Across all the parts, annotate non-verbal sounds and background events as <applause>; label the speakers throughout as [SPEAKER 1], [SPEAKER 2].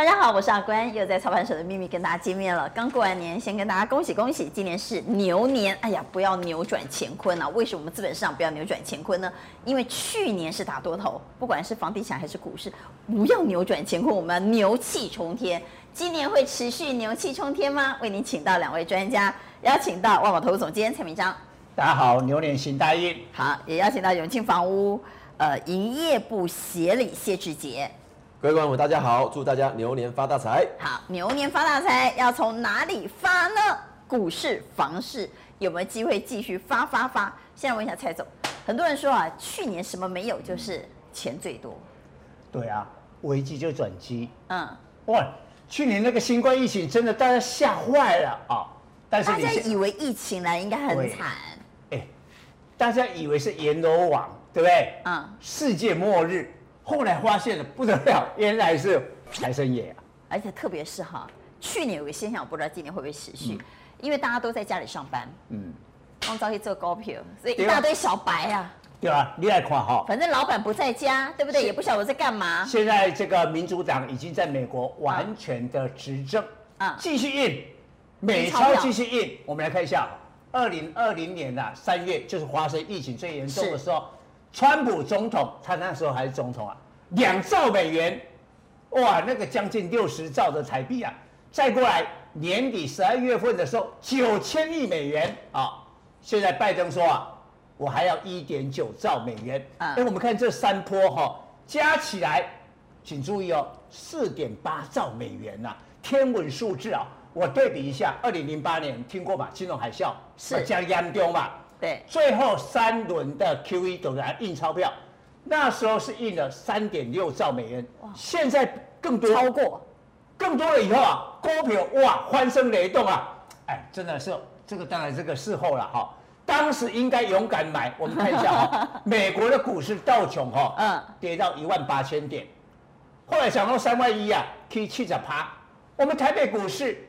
[SPEAKER 1] 大家好，我是阿关，又在操盘手的秘密跟大家见面了。刚过完年，先跟大家恭喜恭喜，今年是牛年。哎呀，不要扭转乾坤啊！为什么我们资本市场不要扭转乾坤呢？因为去年是打多头，不管是房地产还是股市，不要扭转乾坤，我们要牛气冲天。今年会持续牛气冲天吗？为您请到两位专家，邀请到万宝投资总监蔡明章，
[SPEAKER 2] 大家好，牛年行大运。
[SPEAKER 1] 好，也邀请到永庆房屋呃营业部协理谢志杰。
[SPEAKER 3] 各位观众，大家好，祝大家牛年发大财。
[SPEAKER 1] 好，牛年发大财，要从哪里发呢？股市、房市有没有机会继续发发发？现在问一下蔡总，很多人说啊，去年什么没有，就是钱最多。
[SPEAKER 2] 对啊，危机就转机。
[SPEAKER 1] 嗯，
[SPEAKER 2] 哇，去年那个新冠疫情真的大家吓坏了啊！但是
[SPEAKER 1] 大家以为疫情来应该很惨。
[SPEAKER 2] 哎，大家以为是阎罗王，对不对？
[SPEAKER 1] 嗯，
[SPEAKER 2] 世界末日。后来发现了不得了，<laughs> 原来是财神爷啊！
[SPEAKER 1] 而且特别是哈，去年有个现象，我不知道今年会不会持续，嗯、因为大家都在家里上班，嗯，光早去做高票，所以一大堆小白啊，
[SPEAKER 2] 对啊，你来看哈，
[SPEAKER 1] 反正老板不在家，对不对？也不晓得我在干嘛。
[SPEAKER 2] 现在这个民主党已经在美国完全的执政啊，继续印美钞，继续印。我们来看一下，二零二零年的三月，就是发生疫情最严重的时候。川普总统，他那时候还是总统啊，两兆美元，哇，那个将近六十兆的台币啊！再过来年底十二月份的时候，九千亿美元啊！现在拜登说啊，我还要一点九兆美元。哎，我们看这三波哈，加起来，请注意哦，四点八兆美元呐，天文数字啊！我对比一下，二零零八年听过吧？金融海啸是加央丢嘛？
[SPEAKER 1] 对，
[SPEAKER 2] 最后三轮的 QE 都来印钞票，那时候是印了三点六兆美元，哇现在更多
[SPEAKER 1] 超过，
[SPEAKER 2] 更多了以后啊，股票哇欢声雷动啊，哎，真的是这个当然这个事后了哈，当时应该勇敢买。我们看一下哈，<laughs> 美国的股市道琼哈，嗯，跌到一万八千点，后来涨到三万一啊，可以去着趴。我们台北股市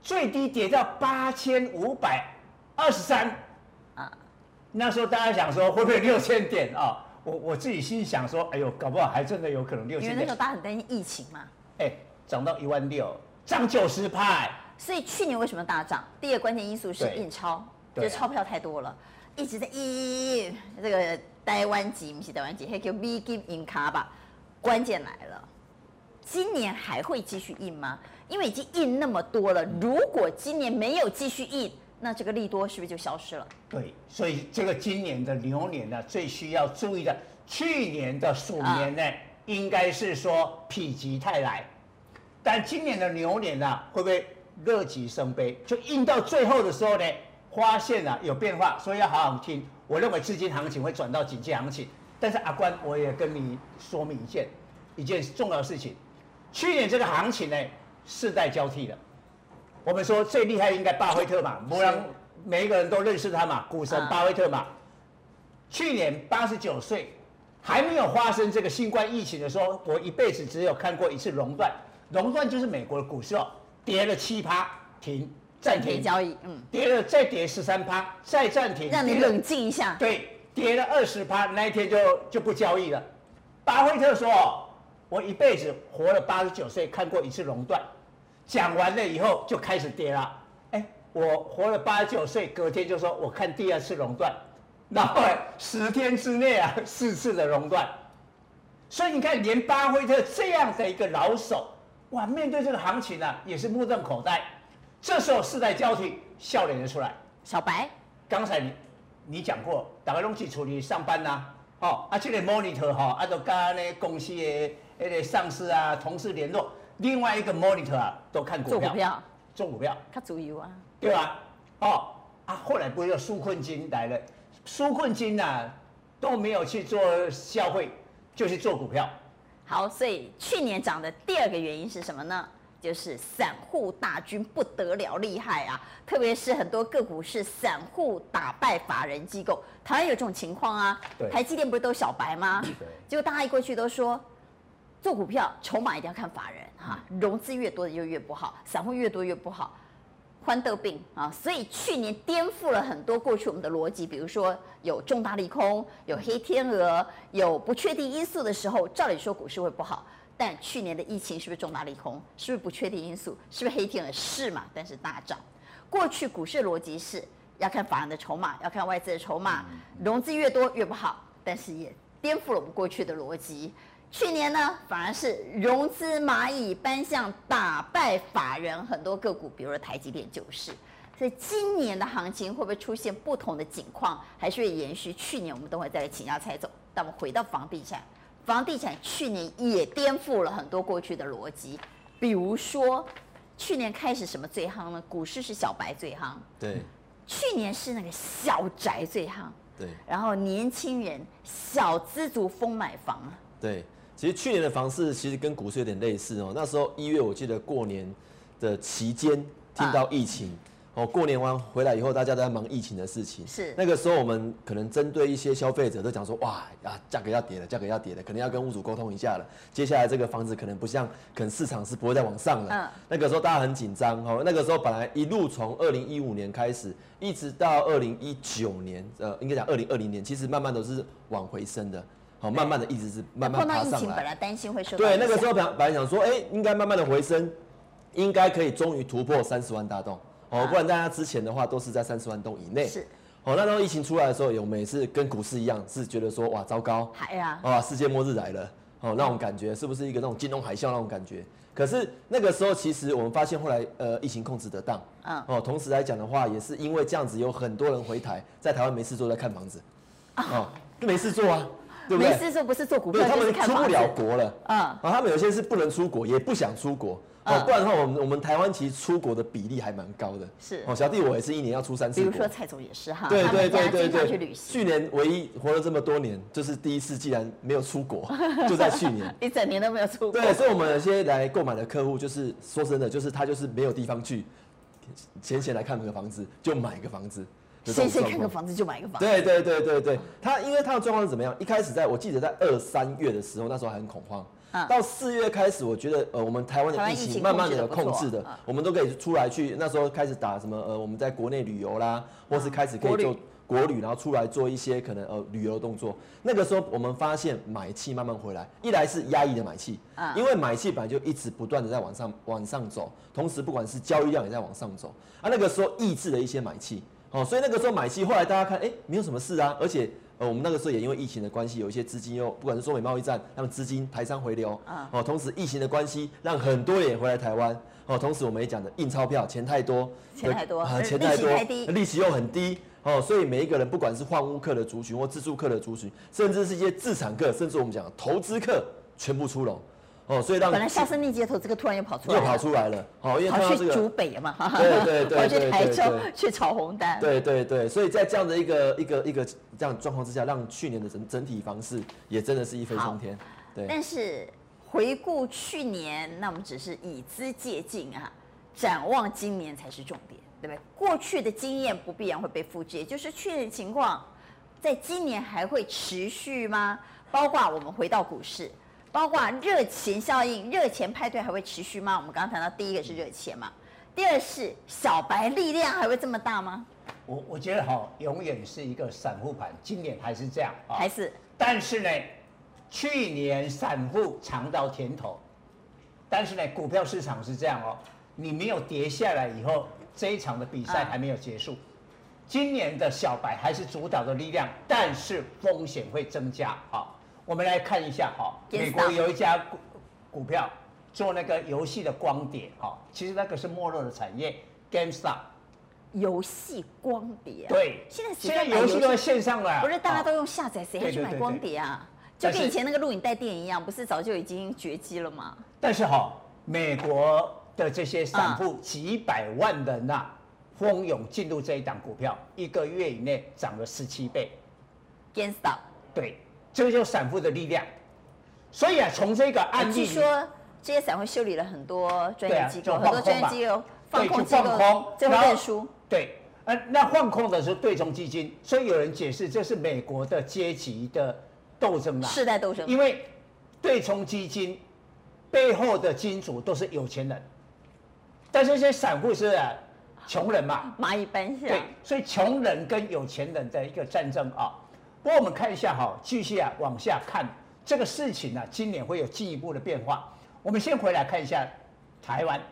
[SPEAKER 2] 最低跌到八千五百二十三。那时候大家想说会不会六千点啊？我我自己心想说，哎呦，搞不好还真的有可能六千点。
[SPEAKER 1] 因为那时候大家很担心疫情嘛。
[SPEAKER 2] 哎，涨到一万六，涨九十派。
[SPEAKER 1] 所以去年为什么大涨？第二个关键因素是印钞，就钞票太多了，一直在印。这个台湾籍不是台湾籍，还叫美金印卡吧？关键来了，今年还会继续印吗？因为已经印那么多了，如果今年没有继续印。那这个利多是不是就消失了？
[SPEAKER 2] 对，所以这个今年的牛年呢，最需要注意的，去年的鼠年呢，啊、应该是说否极泰来，但今年的牛年呢，会不会乐极生悲？就硬到最后的时候呢，发现啊有变化，所以要好好听。我认为资金行情会转到警戒行情，但是阿关，我也跟你说明一件一件重要的事情，去年这个行情呢，世代交替的。我们说最厉害应该巴菲特嘛，不然每一个人都认识他嘛，股神巴菲特嘛。去年八十九岁，还没有发生这个新冠疫情的时候，我一辈子只有看过一次熔断。熔断就是美国的股市哦，跌了七趴，停，暂停
[SPEAKER 1] 交易，嗯，
[SPEAKER 2] 跌了再跌十三趴，再暂停，
[SPEAKER 1] 让你冷静一下。
[SPEAKER 2] 对，跌了二十趴，那一天就就不交易了。巴菲特说，我一辈子活了八十九岁，看过一次熔断。讲完了以后就开始跌了，哎，我活了八九岁，隔天就说我看第二次熔断，然后十天之内啊 <laughs> 四次的熔断，所以你看连巴菲特这样的一个老手，哇，面对这个行情啊也是目瞪口呆，这时候世代交替笑脸就出来。
[SPEAKER 1] 小白，
[SPEAKER 2] 刚才你你讲过，大家拢是处理上班呐、啊，哦，啊这个 monitor 哈、哦，啊都跟呢公司的那个上司啊同事联络。另外一个 monitor 啊，都看股票，做股票，
[SPEAKER 1] 做股票，他主有啊，
[SPEAKER 2] 对吧？哦啊，后来不是有纾困金来了，纾困金呐、啊、都没有去做消费，就去做股票。
[SPEAKER 1] 好，所以去年涨的第二个原因是什么呢？就是散户大军不得了，厉害啊！特别是很多个股是散户打败法人机构，台湾有这种情况啊。台积电不是都小白吗？对结果大家一过去都说。做股票筹码一定要看法人哈，融资越多的就越不好，散户越多越不好，欢得病啊！所以去年颠覆了很多过去我们的逻辑，比如说有重大利空、有黑天鹅、有不确定因素的时候，照理说股市会不好。但去年的疫情是不是重大利空？是不是不确定因素？是不是黑天鹅？是嘛？但是大涨。过去股市的逻辑是要看法人的筹码，要看外资的筹码，融资越多越不好。但是也颠覆了我们过去的逻辑。去年呢，反而是融资蚂蚁搬向打败法人，很多个股，比如说台积电就是。所以今年的行情会不会出现不同的景况，还是会延续去年？我们等会再来请教蔡总。但我们回到房地产，房地产去年也颠覆了很多过去的逻辑，比如说去年开始什么最夯呢？股市是小白最夯，
[SPEAKER 3] 对。
[SPEAKER 1] 去年是那个小宅最夯，
[SPEAKER 3] 对。
[SPEAKER 1] 然后年轻人小资族疯买房啊，
[SPEAKER 3] 对。其实去年的房市其实跟股市有点类似哦。那时候一月我记得过年的期间听到疫情。啊哦，过年完回来以后，大家都在忙疫情的事情。
[SPEAKER 1] 是
[SPEAKER 3] 那个时候，我们可能针对一些消费者都讲说，哇啊，价格要跌了，价格要跌了，可能要跟屋主沟通一下了。接下来这个房子可能不像，可能市场是不会再往上了。嗯。那个时候大家很紧张哦。那个时候本来一路从二零一五年开始，一直到二零一九年，呃，应该讲二零二零年，其实慢慢都是往回升的。好，慢慢的一直是慢慢爬上来。碰到疫情，
[SPEAKER 1] 本来担心会受。
[SPEAKER 3] 对，那个时候本本来想说，哎，应该慢慢的回升，应该可以终于突破三十万大洞。哦，不然大家之前的话都是在三十万洞以内。是。哦，那时候疫情出来的时候，有每次跟股市一样，是觉得说哇糟糕，
[SPEAKER 1] 海啊，
[SPEAKER 3] 哇世界末日来了，哦那种感觉是不是一个那种金融海啸那种感觉？可是那个时候其实我们发现后来呃疫情控制得当，嗯，哦同时来讲的话，也是因为这样子有很多人回台，在台湾没事做在看房子，哦没事做啊，对不对？
[SPEAKER 1] 没事做不是做股票，
[SPEAKER 3] 他们出不了国了，
[SPEAKER 1] 嗯，
[SPEAKER 3] 啊他们有些是不能出国，也不想出国。哦，不然的话，我们我们台湾其实出国的比例还蛮高的。
[SPEAKER 1] 是
[SPEAKER 3] 哦，小弟我也是一年要出三次国。
[SPEAKER 1] 比如说蔡总也是哈，
[SPEAKER 3] 对对对对对。
[SPEAKER 1] 去旅行。
[SPEAKER 3] 去年唯一活了这么多年，就是第一次既然没有出国，<laughs> 就在去年。<laughs>
[SPEAKER 1] 一整年都没有出国。
[SPEAKER 3] 对，所以我们有些来购买的客户，就是说真的，就是他就是没有地方去，闲闲来看个房子就买个房子。
[SPEAKER 1] 闲闲看个房子就买个房子。
[SPEAKER 3] 对对对对对，他因为他的状况是怎么样？一开始在我记得在二三月的时候，那时候还很恐慌。到四月开始，我觉得呃，我们台湾的疫情慢慢的有控制的，我们都可以出来去。那时候开始打什么呃，我们在国内旅游啦，或是开始可以做国旅，然后出来做一些可能呃旅游的动作。那个时候我们发现买气慢慢回来，一来是压抑的买气，因为买气本来就一直不断的在往上往上走，同时不管是交易量也在往上走，啊那个时候抑制了一些买气，哦，所以那个时候买气，后来大家看，哎，没有什么事啊，而且。呃，我们那个时候也因为疫情的关系，有一些资金又不管是中美贸易战，让资金台商回流，哦，同时疫情的关系，让很多人也回来台湾，哦，同时我们也讲的印钞票钱太多，
[SPEAKER 1] 钱太多，
[SPEAKER 3] 啊，钱太多，利息又很低，哦，所以每一个人不管是换屋客的族群或自住客的族群，甚至是一些自产客，甚至我们讲投资客，全部出笼。哦，所以让
[SPEAKER 1] 本来销声匿迹的头，这个突然又跑出来，
[SPEAKER 3] 又跑出来了。好，因为
[SPEAKER 1] 跑去竹北嘛，
[SPEAKER 3] 对对对，
[SPEAKER 1] 跑去台州去炒红单。
[SPEAKER 3] 对对对，所以在这样的一个一个一个这样状况之下，让去年的整整体房市也真的是一飞冲天。对。
[SPEAKER 1] 但是回顾去年，那我们只是以资借镜啊，展望今年才是重点，对不对？过去的经验不必然会被复制，也就是去年的情况，在今年还会持续吗？包括我们回到股市。包括热钱效应、热钱派对还会持续吗？我们刚刚谈到第一个是热钱嘛，第二是小白力量还会这么大吗？
[SPEAKER 2] 我我觉得哈，永远是一个散户盘，今年还是这样啊，
[SPEAKER 1] 还是。
[SPEAKER 2] 但是呢，去年散户尝到甜头，但是呢，股票市场是这样哦，你没有跌下来以后，这一场的比赛还没有结束，嗯、今年的小白还是主导的力量，但是风险会增加啊。我们来看一下哈，美国有一家股股票做那个游戏的光碟哈，其实那个是没落的产业，GameStop。
[SPEAKER 1] 游戏光碟啊？
[SPEAKER 2] 对，
[SPEAKER 1] 现在
[SPEAKER 2] 现在游戏都在线上了，
[SPEAKER 1] 不是大家都用下载，谁还去买光碟啊？就跟以前那个录影带店一样，不是早就已经绝迹了吗？
[SPEAKER 2] 但是哈，美国的这些散户几百万人呐，蜂拥进入这一档股票，一个月以内涨了十七倍。
[SPEAKER 1] GameStop。
[SPEAKER 2] 对。这个就是散户的力量，所以啊，从这个案例，
[SPEAKER 1] 据说这些散户修理了很多专业机构，啊、很多专业机构放空机构，
[SPEAKER 2] 放空
[SPEAKER 1] 最后认输。
[SPEAKER 2] 对，呃，那放空的是对冲基金，所以有人解释这是美国的阶级的斗争啊，
[SPEAKER 1] 世代斗争。
[SPEAKER 2] 因为对冲基金背后的金主都是有钱人，但是这些散户是穷人嘛，
[SPEAKER 1] 蚂蚁搬下。
[SPEAKER 2] 对，所以穷人跟有钱人的一个战争啊。不过我们看一下哈，继续啊往下看，这个事情呢，今年会有进一步的变化。我们先回来看一下台湾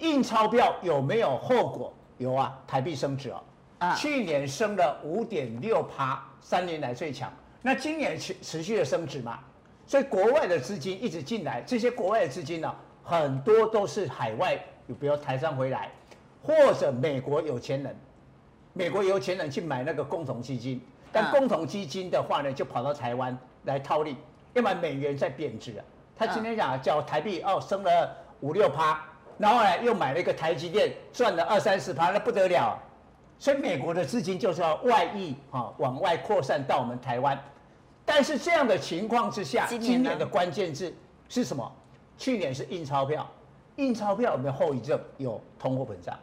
[SPEAKER 2] 印钞票有没有后果？有啊，台币升值哦，啊，去年升了五点六趴，三年来最强。那今年持持续的升值嘛，所以国外的资金一直进来，这些国外的资金呢，很多都是海外，比如台商回来，或者美国有钱人，美国有钱人去买那个共同基金，但共同基金的话呢，就跑到台湾来套利，因为美元在贬值啊。他今天讲叫台币哦升了五六趴，然后呢又买了一个台积电，赚了二三十趴，那不得了。所以美国的资金就是要外溢啊，往外扩散到我们台湾。但是这样的情况之下，今年的关键字是什么？去年是印钞票，印钞票有没有后遗症？有通货膨胀。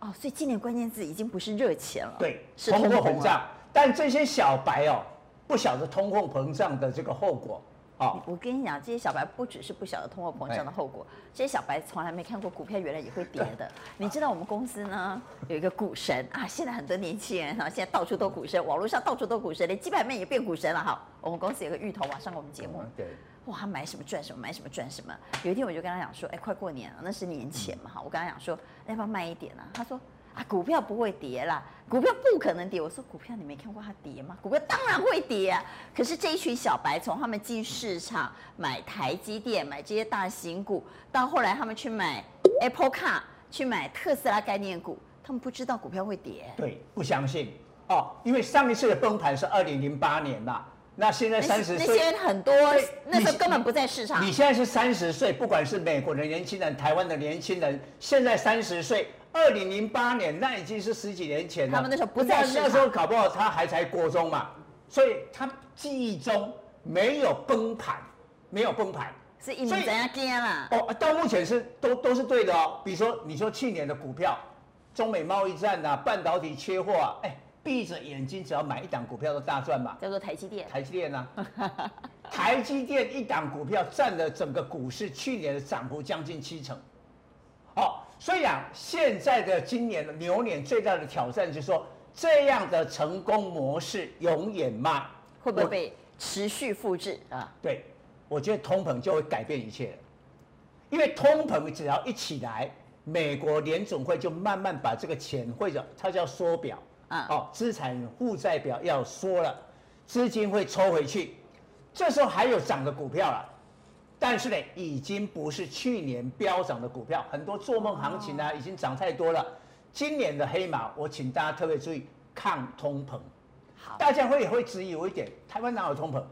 [SPEAKER 1] 哦，所以今年关键字已经不是热钱了，
[SPEAKER 2] 对，是通货膨胀。但这些小白哦，不晓得通货膨胀的这个后果。
[SPEAKER 1] 哦，我跟你讲，这些小白不只是不晓得通货膨胀的后果，这些小白从来没看过股票原来也会跌的。<laughs> 你知道我们公司呢有一个股神啊，现在很多年轻人哈，现在到处都股神，网络上到处都股神，连基本面也变股神了哈。我们公司有个芋头啊，上过我们节目，对，哇，他买什么赚什么，买什么赚什么。有一天我就跟他讲说，哎，快过年了，那是年前嘛哈，我跟他讲说，要不要卖一点呢？他说。啊，股票不会跌啦，股票不可能跌。我说股票你没看过它跌吗？股票当然会跌啊。可是这一群小白从他们进市场买台积电、买这些大型股，到后来他们去买 Apple Car、去买特斯拉概念股，他们不知道股票会跌。
[SPEAKER 2] 对，不相信哦，因为上一次的崩盘是二零零八年嘛。那现在三十岁，
[SPEAKER 1] 那些很多那时候根本不在市场。
[SPEAKER 2] 你，你现在是三十岁，不管是美国的年轻人、台湾的年轻人，现在三十岁。二零零八年，那已经是十几年前了。
[SPEAKER 1] 他们那时候不在市场，
[SPEAKER 2] 那时候搞不好他还才国中嘛，所以他记忆中没有崩盘，没有崩盘，
[SPEAKER 1] 是一直在跌啦。
[SPEAKER 2] 哦，到目前是都都是对的哦。比如说，你说去年的股票，中美贸易战啊，半导体缺货啊，哎，闭着眼睛只要买一档股票都大赚嘛。
[SPEAKER 1] 叫做台积电。
[SPEAKER 2] 台积电呢、啊？<laughs> 台积电一档股票占了整个股市去年的涨幅将近七成。好。所以啊，现在的今年的牛年最大的挑战就是说，这样的成功模式永远吗？
[SPEAKER 1] 会不会被持续复制啊？
[SPEAKER 2] 对，我觉得通膨就会改变一切了，因为通膨只要一起来，美国联总会就慢慢把这个钱或者它叫缩表啊，哦，资产负债表要缩了，资金会抽回去，这时候还有涨的股票了。但是呢，已经不是去年飙涨的股票，很多做梦行情呢、啊，已经涨太多了。今年的黑马，我请大家特别注意，抗通膨。好，大家会也会质疑我一点，台湾哪有通膨？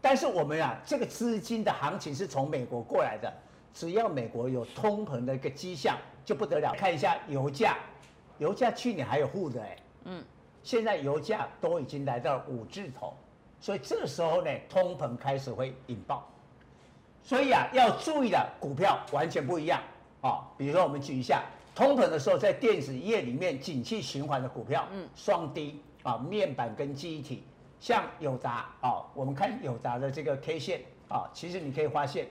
[SPEAKER 2] 但是我们啊，这个资金的行情是从美国过来的，只要美国有通膨的一个迹象，就不得了。看一下油价，油价去年还有负的哎，嗯，现在油价都已经来到了五字头，所以这个时候呢，通膨开始会引爆。所以啊，要注意的股票完全不一样啊。比如说，我们举一下通膨的时候，在电子业里面景气循环的股票，嗯，双低啊，面板跟记忆体，像友达啊，我们看友达的这个 K 线啊，其实你可以发现，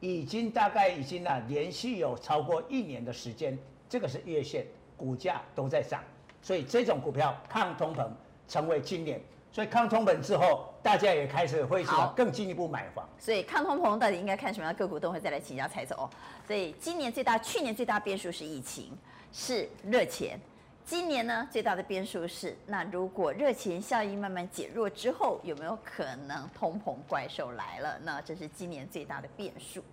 [SPEAKER 2] 已经大概已经啊连续有超过一年的时间，这个是月线，股价都在涨，所以这种股票抗通膨成为今年。所以抗通膨之后，大家也开始会想更进一步买房。
[SPEAKER 1] 所以抗通膨到底应该看什么样的个股，都会再来请教蔡总哦。所以今年最大、去年最大变数是疫情，是热钱。今年呢，最大的变数是，那如果热钱效应慢慢减弱之后，有没有可能通膨怪兽来了？那这是今年最大的变数。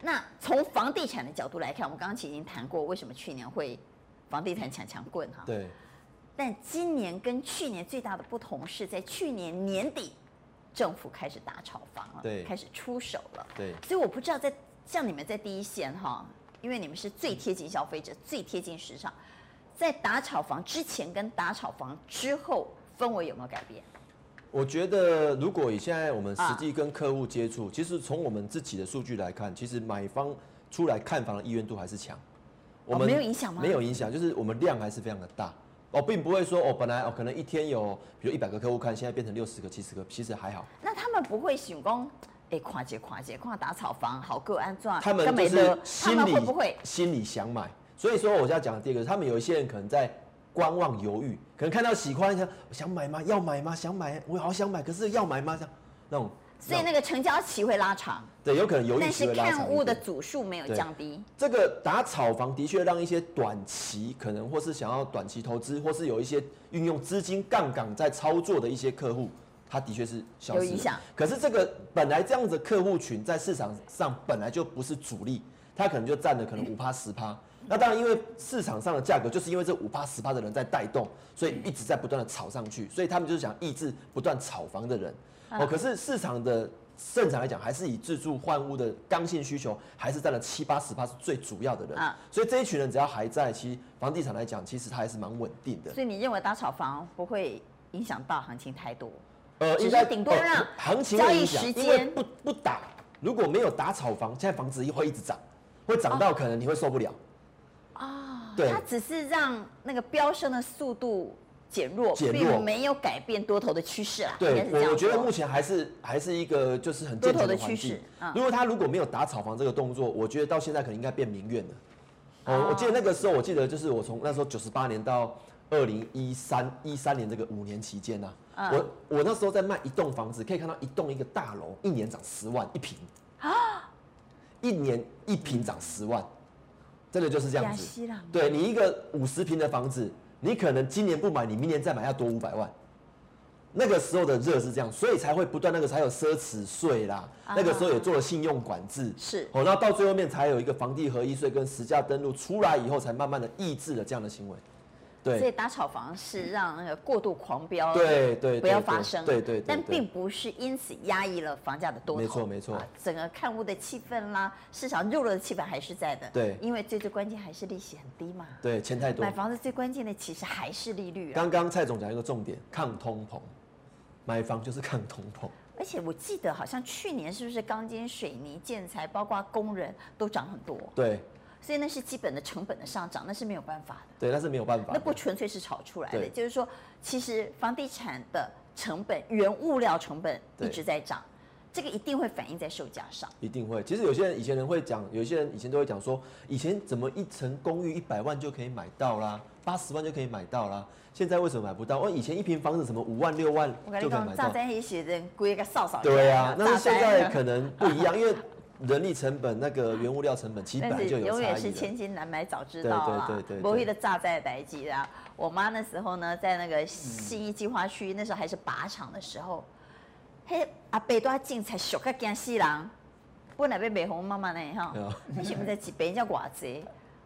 [SPEAKER 1] 那从房地产的角度来看，我们刚刚其实已经谈过，为什么去年会房地产抢强棍哈？
[SPEAKER 3] 对。
[SPEAKER 1] 但今年跟去年最大的不同是在去年年底，政府开始打炒房了，
[SPEAKER 3] 对，
[SPEAKER 1] 开始出手了，
[SPEAKER 3] 对。
[SPEAKER 1] 所以我不知道在像你们在第一线哈，因为你们是最贴近消费者、最贴近市场，在打炒房之前跟打炒房之后氛围有没有改变？
[SPEAKER 3] 我觉得如果以现在我们实际跟客户接触，其实从我们自己的数据来看，其实买方出来看房的意愿度还是强。
[SPEAKER 1] 我们没有影响吗？
[SPEAKER 3] 没有影响，就是我们量还是非常的大。哦，并不会说哦，本来哦，可能一天有比如一百个客户看，现在变成六十个、七十个，其实还好。
[SPEAKER 1] 那他们不会想讲，哎，跨界跨界跨打草房，好个安装，
[SPEAKER 3] 他们就是心里会不会心里想买？所以说，我要讲的第二个，他们有一些人可能在观望犹豫，可能看到喜欢，想想买吗？要买吗？想买，我好想买，可是要买吗？这样那种。
[SPEAKER 1] 所以那个成交期会拉长，
[SPEAKER 3] 对，有可能犹豫期会拉长。
[SPEAKER 1] 但是看屋的组数没有降低。
[SPEAKER 3] 这个打炒房的确让一些短期可能或是想要短期投资，或是有一些运用资金杠杆在操作的一些客户，他的确是消失。有影响。可是这个本来这样子的客户群在市场上本来就不是主力，他可能就占了可能五趴十趴。<laughs> 那当然，因为市场上的价格就是因为这五趴十趴的人在带动，所以一直在不断的炒上去，所以他们就是想抑制不断炒房的人。哦，可是市场的正常来讲，还是以自住换屋的刚性需求，还是占了七八十趴是最主要的人。啊，所以这一群人只要还在，其实房地产来讲，其实它还是蛮稳定的。
[SPEAKER 1] 所以你认为打炒房不会影响到行情太多？呃，应该顶多让行情交易时间
[SPEAKER 3] 不不打，如果没有打炒房，现在房子会一直涨，会涨到可能你会受不了。
[SPEAKER 1] 啊，对，它只是让那个飙升的速度。减弱，并没有改变多头的趋势啦。
[SPEAKER 3] 对，我我觉得目前还是还是一个就是很健康的趋势。如果他如果没有打炒房这个动作，我觉得到现在可能应该变民怨了。哦，我记得那个时候，我记得就是我从那时候九十八年到二零一三一三年这个五年期间呐，我我那时候在卖一栋房子，可以看到一栋一个大楼一年涨十万一平啊，一年一平涨十万，真的就是这样子。对你一个五十平的房子。你可能今年不买，你明年再买要多五百万。那个时候的热是这样，所以才会不断那个才有奢侈税啦。啊、那个时候也做了信用管制，
[SPEAKER 1] 是
[SPEAKER 3] 哦，那到最后面才有一个房地合一税跟实价登录出来以后，才慢慢的抑制了这样的行为。对，
[SPEAKER 1] 所以打炒房是让那个过度狂飙，
[SPEAKER 3] 对对，
[SPEAKER 1] 不要发生，
[SPEAKER 3] 对对，
[SPEAKER 1] 但并不是因此压抑了房价的多头，
[SPEAKER 3] 没错没错，
[SPEAKER 1] 整个看屋的气氛啦，市场热络的气氛还是在的，
[SPEAKER 3] 对，
[SPEAKER 1] 因为最最关键还是利息很低嘛，
[SPEAKER 3] 对，钱太多，
[SPEAKER 1] 买房子最关键的其实还是利率。
[SPEAKER 3] 刚刚蔡总讲一个重点，抗通膨，买房就是抗通膨，
[SPEAKER 1] 而且我记得好像去年是不是钢筋、水泥、建材，包括工人都涨很多，
[SPEAKER 3] 对。
[SPEAKER 1] 所以那是基本的成本的上涨，那是没有办法的。
[SPEAKER 3] 对，那是没有办法。
[SPEAKER 1] 那不纯粹是炒出来的，就是说，其实房地产的成本、原物料成本一直在涨，这个一定会反映在售价上。
[SPEAKER 3] 一定会。其实有些人以前人会讲，有些人以前都会讲说，以前怎么一层公寓一百万就可以买到啦，八十万就可以买到啦，现在为什么买不到？哦，以前一平房子什么五万六万就可以买到。
[SPEAKER 1] 在一起人归个少少。
[SPEAKER 3] 对啊，那是现在可能不一样，因为。人力成本那个原物料成本，其实本来就有。
[SPEAKER 1] 永远是千金难买，早知道啊！对对对对，不会的炸在白吉的！我妈那时候呢，在那个新义计划区，那时候还是靶场的时候，嘿，阿伯都要进才小个惊死人，本来被美红妈妈呢哈，你是在几倍叫寡贼？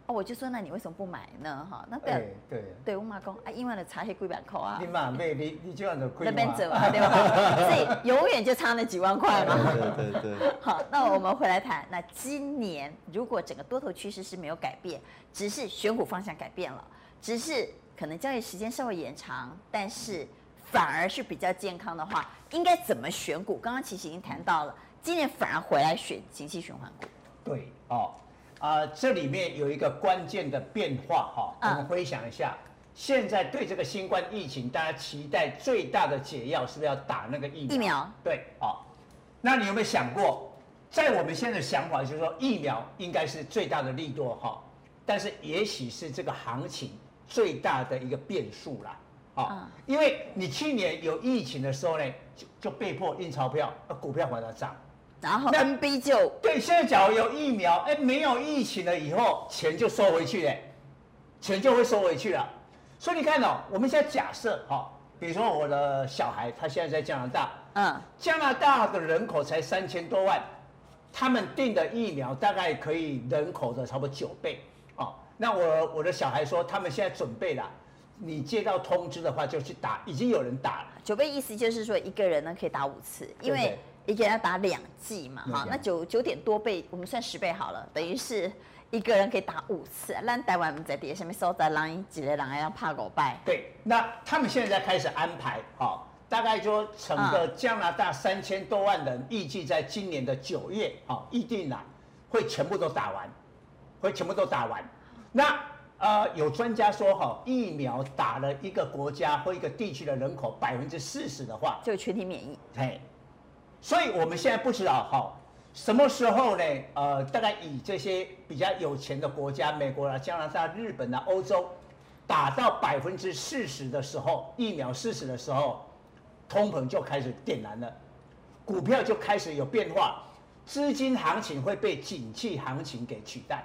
[SPEAKER 1] 哦，我就说，那你为什么不买呢？哈，那不要对对，我妈讲啊，因为的差黑几万块啊。
[SPEAKER 2] 你妈妹，你你这样子亏
[SPEAKER 1] 那边走啊，对吧？<laughs> 所以永远就差那几万块嘛。
[SPEAKER 3] 对对对。<laughs>
[SPEAKER 1] 好，那我们回来谈，那今年如果整个多头趋势是没有改变，只是选股方向改变了，只是可能交易时间稍微延长，但是反而是比较健康的话，应该怎么选股？刚刚其实已经谈到了，今年反而回来选景气循环股。
[SPEAKER 2] 对哦。啊、呃，这里面有一个关键的变化哈，我们回想一下，嗯、现在对这个新冠疫情，大家期待最大的解药是不是要打那个疫苗？
[SPEAKER 1] 疫苗
[SPEAKER 2] 对，好，那你有没有想过，在我们现在的想法就是说，疫苗应该是最大的利多哈，但是也许是这个行情最大的一个变数啦，啊，嗯、因为你去年有疫情的时候呢，就就被迫印钞票，股票往上涨。
[SPEAKER 1] 然后 NB 就
[SPEAKER 2] 对，现在假如有疫苗，哎，没有疫情了以后，钱就收回去了，钱就会收回去了。所以你看哦，我们现在假设哈，比如说我的小孩他现在在加拿大，嗯，加拿大的人口才三千多万，他们订的疫苗大概可以人口的差不多九倍，哦，那我我的小孩说他们现在准备了，你接到通知的话就去打，已经有人打了。
[SPEAKER 1] 九倍意思就是说一个人呢可以打五次，因为。你给他打两剂嘛，哈，那九九点多倍，我们算十倍好了，等于是一个人可以打五次。那台湾在底下下面收在狼几类狼要怕狗拜。
[SPEAKER 2] 对，那他们现在开始安排，哈，大概说整个加拿大三千多万人，预计在今年的九月，哈，预定了会全部都打完，会全部都打完。那呃，有专家说，哈，疫苗打了一个国家或一个地区的人口百分之四十的话，
[SPEAKER 1] 就全体免疫。
[SPEAKER 2] 嘿。所以我们现在不知道哈，什么时候呢？呃，大概以这些比较有钱的国家，美国啦、加拿大、日本啦、欧洲，打到百分之四十的时候，疫苗四十的时候，通膨就开始点燃了，股票就开始有变化，资金行情会被景气行情给取代。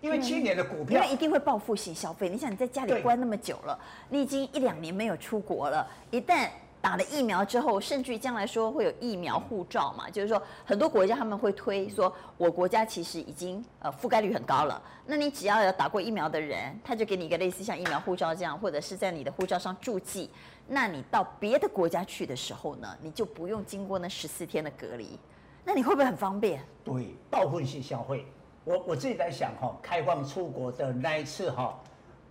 [SPEAKER 2] 因为去年的股票，
[SPEAKER 1] 一定会报复性消费。你想你在家里关那么久了，你已经一两年没有出国了，一旦打了疫苗之后，甚至于将来说会有疫苗护照嘛，就是说很多国家他们会推说，我国家其实已经呃覆盖率很高了。那你只要有打过疫苗的人，他就给你一个类似像疫苗护照这样，或者是在你的护照上注记。那你到别的国家去的时候呢，你就不用经过那十四天的隔离，那你会不会很方便？
[SPEAKER 2] 对，报复性消费。我我自己在想哈，开放出国的那一次哈，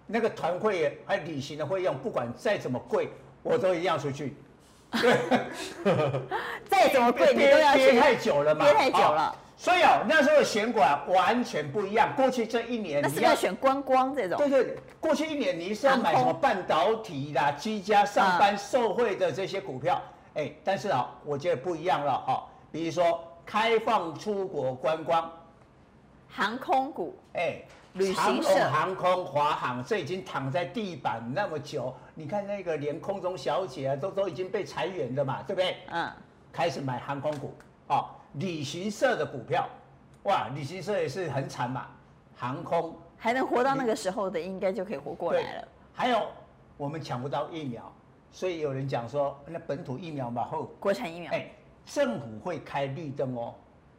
[SPEAKER 2] 那个团会还有旅行的费用，不管再怎么贵，我都一样出去。对，<laughs>
[SPEAKER 1] 再怎么贵你都要去。<laughs>
[SPEAKER 2] 憋太久了嘛，
[SPEAKER 1] 憋太久了。
[SPEAKER 2] 所以哦，那时候的选管完全不一样。过去这一年，
[SPEAKER 1] 那是要选观光这种。
[SPEAKER 2] 对对，过去一年你是要买什么半导体啦、居家上班受惠的这些股票，哎，但是啊，我觉得不一样了哈。比如说开放出国观光。
[SPEAKER 1] 航空股，
[SPEAKER 2] 哎，旅行社、航空、华航，这已经躺在地板那么久，你看那个连空中小姐啊，都都已经被裁员的嘛，对不对？嗯，开始买航空股，哦，旅行社的股票，哇，旅行社也是很惨嘛，航空
[SPEAKER 1] 还能活到那个时候的，应该就可以活过来了。
[SPEAKER 2] 还有我们抢不到疫苗，所以有人讲说，那本土疫苗嘛，后
[SPEAKER 1] 国产疫苗，哎，
[SPEAKER 2] 政府会开绿灯哦。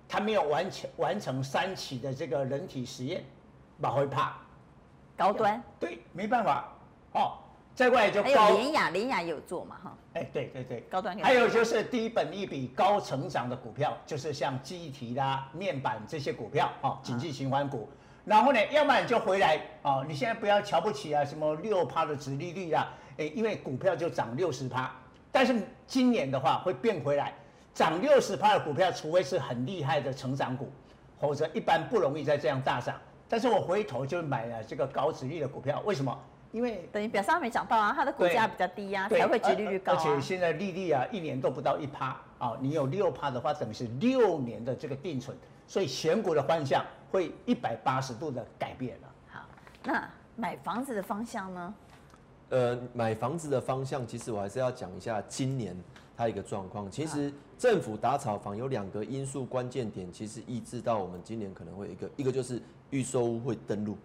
[SPEAKER 2] 他没有完成完成三期的这个人体实验，马会怕。
[SPEAKER 1] 高端
[SPEAKER 2] 对，没办法哦。再过来就高
[SPEAKER 1] 还有联雅，联雅也有做嘛哈？
[SPEAKER 2] 哎，对对对，
[SPEAKER 1] 高端。
[SPEAKER 2] 还有就是低本益比高成长的股票，就是像记忆体啦、面板这些股票啊，景气循环股。然后呢，要么你就回来哦，你现在不要瞧不起啊，什么六趴的殖利率啦，哎，因为股票就涨六十趴，但是今年的话会变回来。涨六十趴的股票，除非是很厉害的成长股，否则一般不容易再这样大涨。但是我回头就买了这个高殖利率的股票，为什么？因为
[SPEAKER 1] 等于表上没涨到啊，它的股价比较低呀、啊，才会殖利率高、啊、
[SPEAKER 2] 而且现在利率啊，一年都不到一趴啊，你有六趴的话，等于是六年的这个定存，所以选股的方向会一百八十度的改变了。
[SPEAKER 1] 好，那买房子的方向呢？
[SPEAKER 3] 呃，买房子的方向，其实我还是要讲一下今年。它一个状况，其实政府打炒房有两个因素关键点，其实抑制到我们今年可能会一个一个就是预售屋会登录，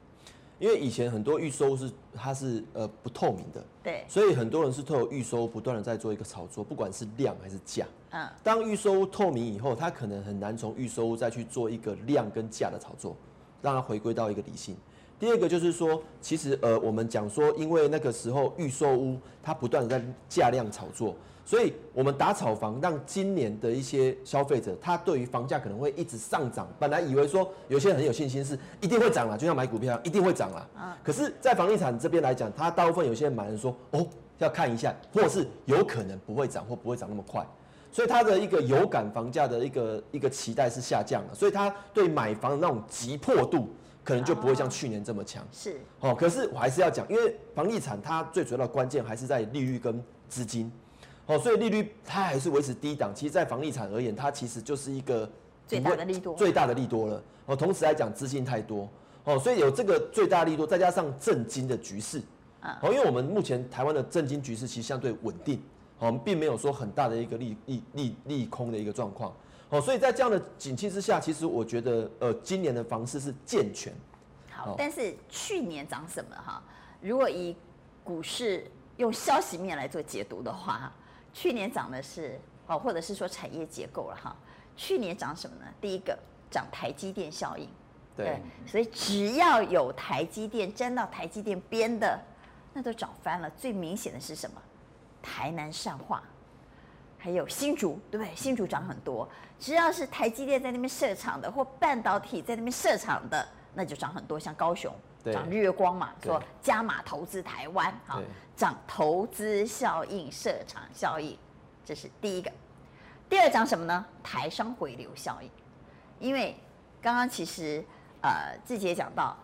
[SPEAKER 3] 因为以前很多预售屋是它是呃不透明的，
[SPEAKER 1] 对，
[SPEAKER 3] 所以很多人是透过预售屋不断的在做一个炒作，不管是量还是价，嗯，当预收透明以后，它可能很难从预售屋再去做一个量跟价的炒作，让它回归到一个理性。第二个就是说，其实呃我们讲说，因为那个时候预售屋它不断的在价量炒作。所以，我们打炒房，让今年的一些消费者，他对于房价可能会一直上涨。本来以为说，有些人很有信心，是一定会涨了，就像买股票一定会涨了。啊。可是，在房地产这边来讲，他大部分有些人买人说，哦，要看一下，或者是有可能不会涨，或不会涨那么快。所以，他的一个有感房价的一个一个期待是下降了。所以，他对买房的那种急迫度，可能就不会像去年这么强。是。哦，可是我还是要讲，因为房地产它最主要的关键还是在利率跟资金。哦，所以利率它还是维持低档。其实，在房地产而言，它其实就是一个
[SPEAKER 1] 最大的利多，
[SPEAKER 3] 最大的利多了。哦，同时来讲，资金太多。哦，所以有这个最大利多，再加上震惊的局势。哦，因为我们目前台湾的震惊局势其实相对稳定，我们并没有说很大的一个利利利利空的一个状况。哦，所以在这样的景气之下，其实我觉得，呃，今年的房市是健全。
[SPEAKER 1] 好，但是去年涨什么哈？如果以股市用消息面来做解读的话。去年涨的是哦，或者是说产业结构了哈。去年涨什么呢？第一个涨台积电效应，
[SPEAKER 3] 对，对，
[SPEAKER 1] 所以只要有台积电沾到台积电边的，那都涨翻了。最明显的是什么？台南善化，还有新竹，对不对？新竹涨很多，只要是台积电在那边设厂的，或半导体在那边设厂的，那就涨很多。像高雄涨日月光嘛，说加码投资台湾啊。涨投资效应、设厂效应，这是第一个。第二涨什么呢？台商回流效应。因为刚刚其实呃，自己也讲到，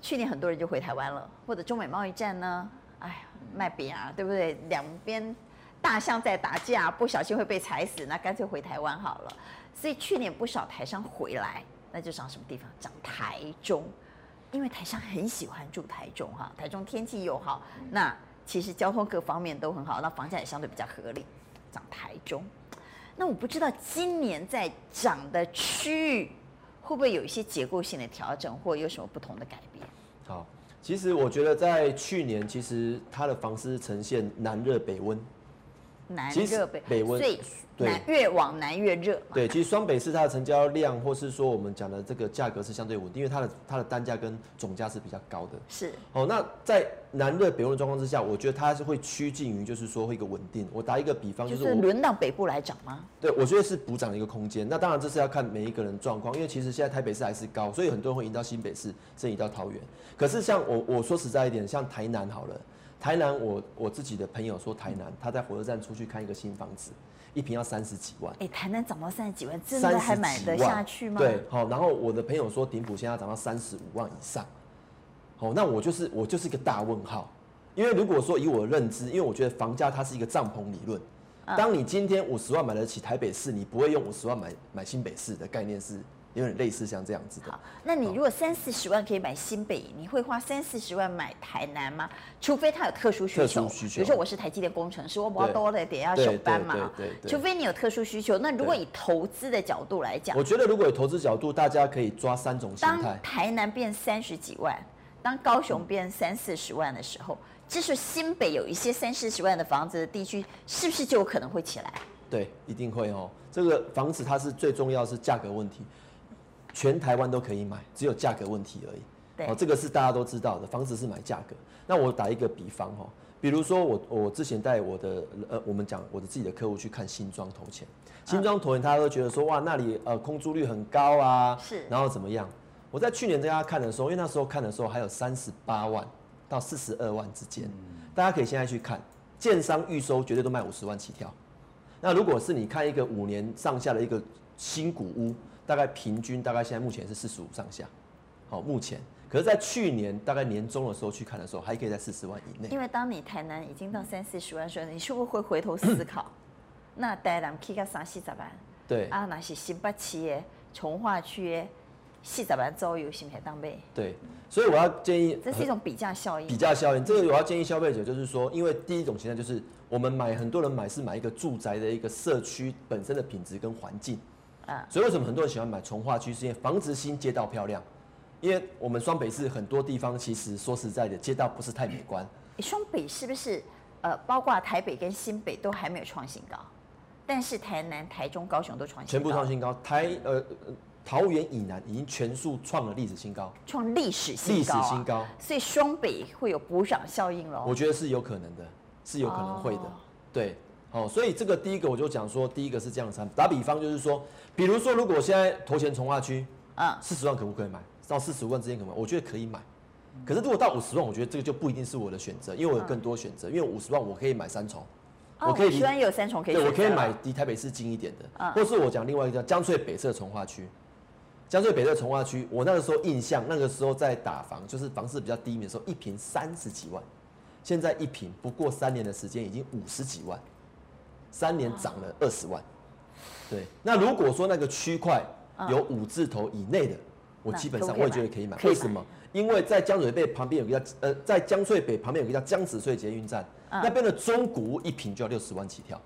[SPEAKER 1] 去年很多人就回台湾了，或者中美贸易战呢，哎呀，卖饼啊，对不对？两边大象在打架，不小心会被踩死，那干脆回台湾好了。所以去年不少台商回来，那就涨什么地方？涨台中，因为台商很喜欢住台中哈，台中天气又好，那。其实交通各方面都很好，那房价也相对比较合理，涨台中。那我不知道今年在涨的区域会不会有一些结构性的调整，或有什么不同的改变？
[SPEAKER 3] 好，其实我觉得在去年，其实它的房市呈现南热北温，
[SPEAKER 1] 南热北
[SPEAKER 3] 北温，
[SPEAKER 1] 最。对，越往南越热。
[SPEAKER 3] 对，其实双北市它的成交量，或是说我们讲的这个价格是相对稳定，因为它的它的单价跟总价是比较高的。
[SPEAKER 1] 是。
[SPEAKER 3] 哦，那在南热北温的状况之下，我觉得它是会趋近于就是说会一个稳定。我打一个比方，就是
[SPEAKER 1] 轮到北部来涨吗？
[SPEAKER 3] 对，我觉得是补涨的一个空间。那当然这是要看每一个人状况，因为其实现在台北市还是高，所以很多人会移到新北市，甚至移到桃园。可是像我我说实在一点，像台南好了，台南我我自己的朋友说台南，他在火车站出去看一个新房子。一平要三十几万，
[SPEAKER 1] 哎、欸，台南涨到三十几万，真的还买得下去吗？
[SPEAKER 3] 对，好，然后我的朋友说顶埔现在涨到三十五万以上，好，那我就是我就是一个大问号，因为如果说以我的认知，因为我觉得房价它是一个帐篷理论，当你今天五十万买得起台北市，你不会用五十万买买新北市的概念是。有点类似像这样子的。
[SPEAKER 1] 好，那你如果三四十万可以买新北，你会花三四十万买台南吗？除非他有特殊需求。特殊需求。比如说我是台积电工程师，我比较多的点要上班嘛。对对对。除非你有特殊需求，那如果以投资的角度来讲，
[SPEAKER 3] 我觉得如果有投资角度，大家可以抓三种心态。
[SPEAKER 1] 当台南变三十几万，当高雄变三四十万的时候，这是新北有一些三四十万的房子的地区，是不是就有可能会起来？
[SPEAKER 3] 对，一定会哦。这个房子它是最重要是价格问题。全台湾都可以买，只有价格问题而已。
[SPEAKER 1] 对，
[SPEAKER 3] 哦，这个是大家都知道的，房子是买价格。那我打一个比方哦，比如说我我之前带我的呃，我们讲我的自己的客户去看新庄投钱，新庄头前他都觉得说哇那里呃空租率很高啊，
[SPEAKER 1] 是，
[SPEAKER 3] 然后怎么样？我在去年跟大家看的时候，因为那时候看的时候还有三十八万到四十二万之间，大家可以现在去看，建商预收绝对都卖五十万起跳。那如果是你看一个五年上下的一个新古屋。大概平均大概现在目前是四十五上下，好，目前，可是，在去年大概年终的时候去看的时候，还可以在四十万以内。
[SPEAKER 1] 因为当你台南已经到三四十万的时候，你是不是会回头思考？那台南起个三四十万？
[SPEAKER 3] 对
[SPEAKER 1] 啊，那是新北市的从化区的四十万左右，是不是当买？
[SPEAKER 3] 对，所以我要建议，
[SPEAKER 1] 这是一种比价效应。
[SPEAKER 3] 比价效应，这个我要建议消费者，就是说，因为第一种现在就是我们买，很多人买是买一个住宅的一个社区本身的品质跟环境。啊，所以为什么很多人喜欢买从化区？是因为房子新，街道漂亮。因为我们双北市很多地方，其实说实在的，街道不是太美观。
[SPEAKER 1] 双北是不是呃，包括台北跟新北都还没有创新高，但是台南、台中、高雄都创新高，
[SPEAKER 3] 全部创新高。台呃桃园以南已经全数创了历史新高，
[SPEAKER 1] 创历史新高，历史新高。所以双北会有补涨效应喽？
[SPEAKER 3] 我觉得是有可能的，是有可能会的，哦、对。哦，所以这个第一个我就讲说，第一个是这样子。打比方就是说，比如说如果现在头前从化区，啊，四十万可不可以买？到四十万之间可不可以买？我觉得可以买。可是如果到五十万，我觉得这个就不一定是我的选择，因为我有更多选择。因为五十万我可以买三重，
[SPEAKER 1] 我可以虽然有三重可以，
[SPEAKER 3] 对，我可以买离台北市近一点的，或是我讲另外一个叫江翠北侧从化区。江翠北侧从化区，我那个时候印象，那个时候在打房，就是房市比较低迷的时候，一平三十几万，现在一平不过三年的时间已经五十几万。三年涨了二十万，对。那如果说那个区块有五字头以内的，我基本上我也觉得可以买。为什么？因为在江水北旁边有个叫呃，在江翠北旁边有个叫江子翠捷运站，那边的中古屋一平就要六十万起跳，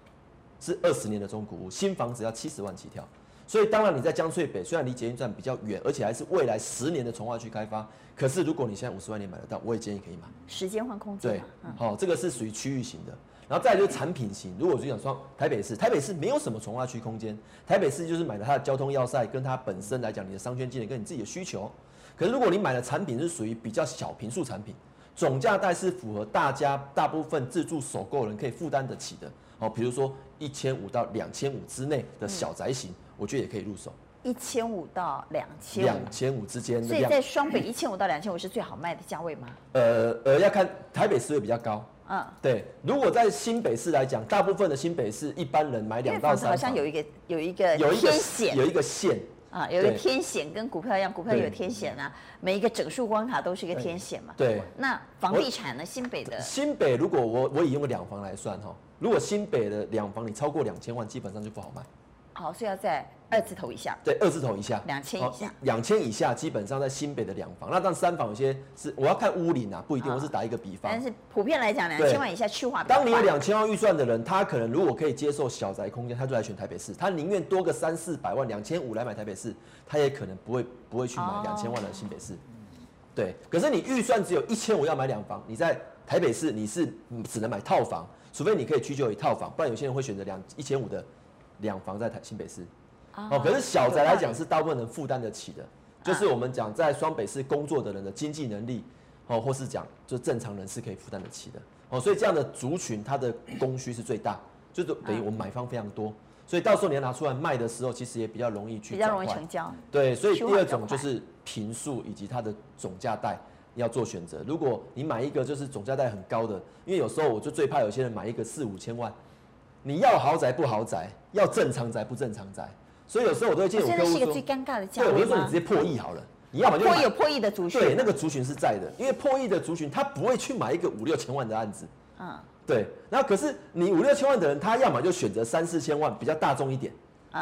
[SPEAKER 3] 是二十年的中古屋，新房子要七十万起跳。所以当然你在江翠北，虽然离捷运站比较远，而且还是未来十年的从化区开发，可是如果你现在五十万年买得到，我也建议可以买。
[SPEAKER 1] 时间换空间。
[SPEAKER 3] 对，好，这个是属于区域型的。然后再来就是产品型，如果我就讲说台北市，台北市没有什么重划区空间，台北市就是买了它的交通要塞，跟它本身来讲，你的商圈经理跟你自己的需求。可是如果你买的产品是属于比较小平数产品，总价带是符合大家大部分自住首购人可以负担得起的，哦，比如说一千五到两千五之内的小宅型，我觉得也可以入手。
[SPEAKER 1] 一千五到两千，
[SPEAKER 3] 两千五之间。
[SPEAKER 1] 所以在双北一千五到两千五是最好卖的价位吗？
[SPEAKER 3] 呃呃，要看台北市会比较高。
[SPEAKER 1] 嗯，
[SPEAKER 3] 对。如果在新北市来讲，大部分的新北市一般人买两到三，
[SPEAKER 1] 好像有一个有一个有一个天险，
[SPEAKER 3] 有一个线
[SPEAKER 1] 啊，有一个天险，跟股票一样，股票有天险啊，每一个整数关卡都是一个天险嘛。
[SPEAKER 3] 对。
[SPEAKER 1] 那房地产呢？新北的
[SPEAKER 3] 新北，如果我我以用个两房来算哈，如果新北的两房你超过两千万，基本上就不好卖。
[SPEAKER 1] 好，所以要在二字头以下。
[SPEAKER 3] 对，二字头以下，
[SPEAKER 1] 两千以下，
[SPEAKER 3] 两千以下基本上在新北的两房。那当三房有些是我要看屋龄啊，不一定。我是打一个比方。
[SPEAKER 1] 但是普遍来讲，两千万以下去化。
[SPEAKER 3] 当你有两千万预算的人，他可能如果可以接受小宅空间，他就来选台北市。他宁愿多个三四百万，两千五来买台北市，他也可能不会不会去买两千万的新北市。对。可是你预算只有一千五要买两房，你在台北市你是只能买套房，除非你可以居住一套房，不然有些人会选择两一千五的。两房在台新北市，哦，可是小宅来讲是大部分人负担得起的，就是我们讲在双北市工作的人的经济能力，哦，或是讲就正常人是可以负担得起的，哦，所以这样的族群它的供需是最大，就是等于我们买方非常多，所以到时候你要拿出来卖的时候，其实也比较容易去，
[SPEAKER 1] 比较容易成交，
[SPEAKER 3] 对，所以第二种就是平数以及它的总价带要做选择，如果你买一个就是总价带很高的，因为有时候我就最怕有些人买一个四五千万。你要豪宅不豪宅，要正常宅不正常宅，所以有时候我都会建议我客户说，
[SPEAKER 1] 现在是一个最尴尬的价位。
[SPEAKER 3] 对，我就说你直接破亿好了，你要么就
[SPEAKER 1] 破亿有破亿的族群，
[SPEAKER 3] 对，那个族群是在的，因为破亿的族群他不会去买一个五六千万的案子，嗯，对。然后可是你五六千万的人，他要么就选择三四千万比较大众一点，